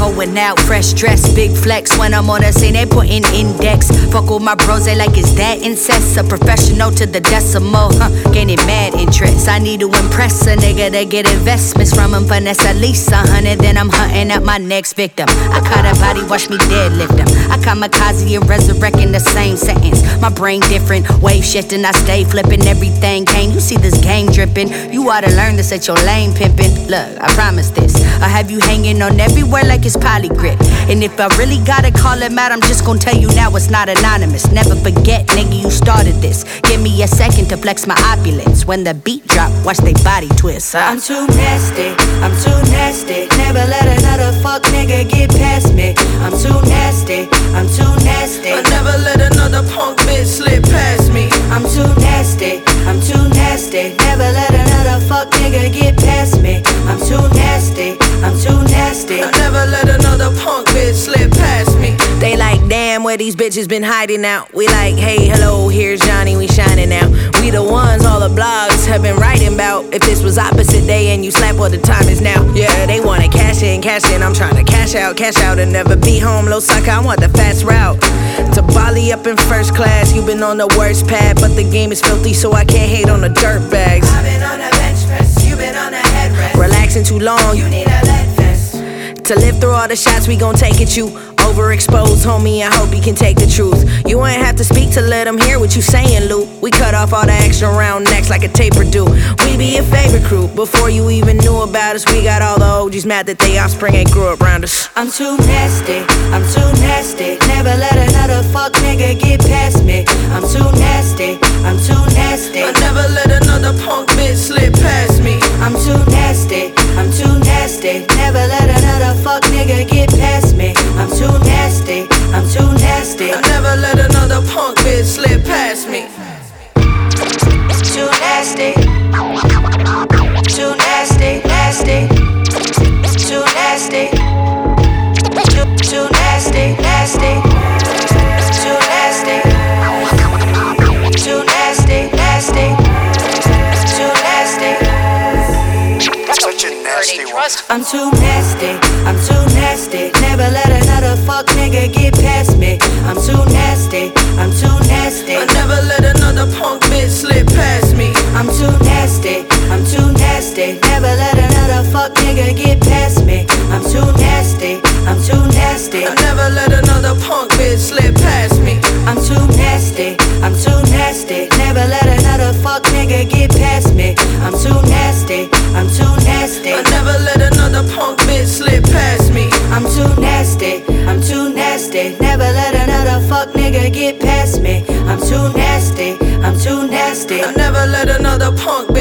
Going out, fresh dress, big flex. When I'm on the scene, they putting index. Fuck with my bros, they like, is that incest? A professional to the decimal, huh? Gaining mad interest. I need to impress a nigga to get investments from him. Finesse at least a hundred, then I'm hunting at my next victim. I caught a body, watch me deadlift him. I kamikaze and resurrect in the same sentence. My brain different, wave shifting, I stay flipping everything. Can you see this game dripping? You oughta learn this at your lane pimping. Look, I promise this. I have you hanging on everywhere like it's Poligrip. And if I really gotta call him out, I'm just gonna tell you now it's not anonymous. Never forget, started this. Give me a second to flex my opulence. When the beat drop, watch they body twist. Huh? I'm too nasty, I'm too nasty. Never let another fuck nigga get past me. I'm too nasty, I'm too nasty. I never let another punk bitch slip past me. I'm too nasty, I'm too nasty. Never let another fuck nigga get past me. I'm too nasty, I'm too nasty. I never let another punk where these bitches been hiding out. We like, hey, hello, here's Johnny, we shining now. We the ones all the blogs have been writing about. If this was opposite day and you slap what the time is now. Yeah, they wanna cash in, cash in. I'm trying to cash out, cash out and never be home. Low sucker, I want the fast route. To Bali up in first class, you been on the worst pad, but the game is filthy, so I can't hate on the dirt bags. I've been on a bench press, you been on a headrest. Relaxing too long, You need a lead vest. To live through all the shots, we gon' take it. You overexposed, homie. I hope you can take the truth. You ain't have to speak to let them hear what you saying, Lou. We cut off all the extra round necks like a taper do. We be your favorite crew. Before you even knew about us, we got all the OGs mad that they offspring ain't grew up around us. I'm too nasty, I'm too nasty. Never let another fuck nigga get past me. I'm too nasty, I'm too nasty. I never let another punk bitch slip past me. I'm too nasty, I'm too nasty. Never let another fuck nigga get past me. I'm too nasty, I'm too nasty. I never let another punk bitch slip past me. Too nasty, too nasty, nasty, too nasty, too, too nasty, nasty, too nasty, too nasty, nasty, too nasty. Such a nasty one. I'm too nasty, I'm too nasty. Never let another fuck nigga get I'm too nasty, I'm too nasty. I never let another punk bitch slip past me. I'm too nasty, I'm too nasty. Never let another fuck nigga get past me. I'm too nasty, I'm too nasty. I never let another punk bitch slip past me. I'm too nasty, I'm too nasty. Never let another fuck nigga get past me. I'm too nasty, I'm too nasty. I never let another punk bitch slip past me.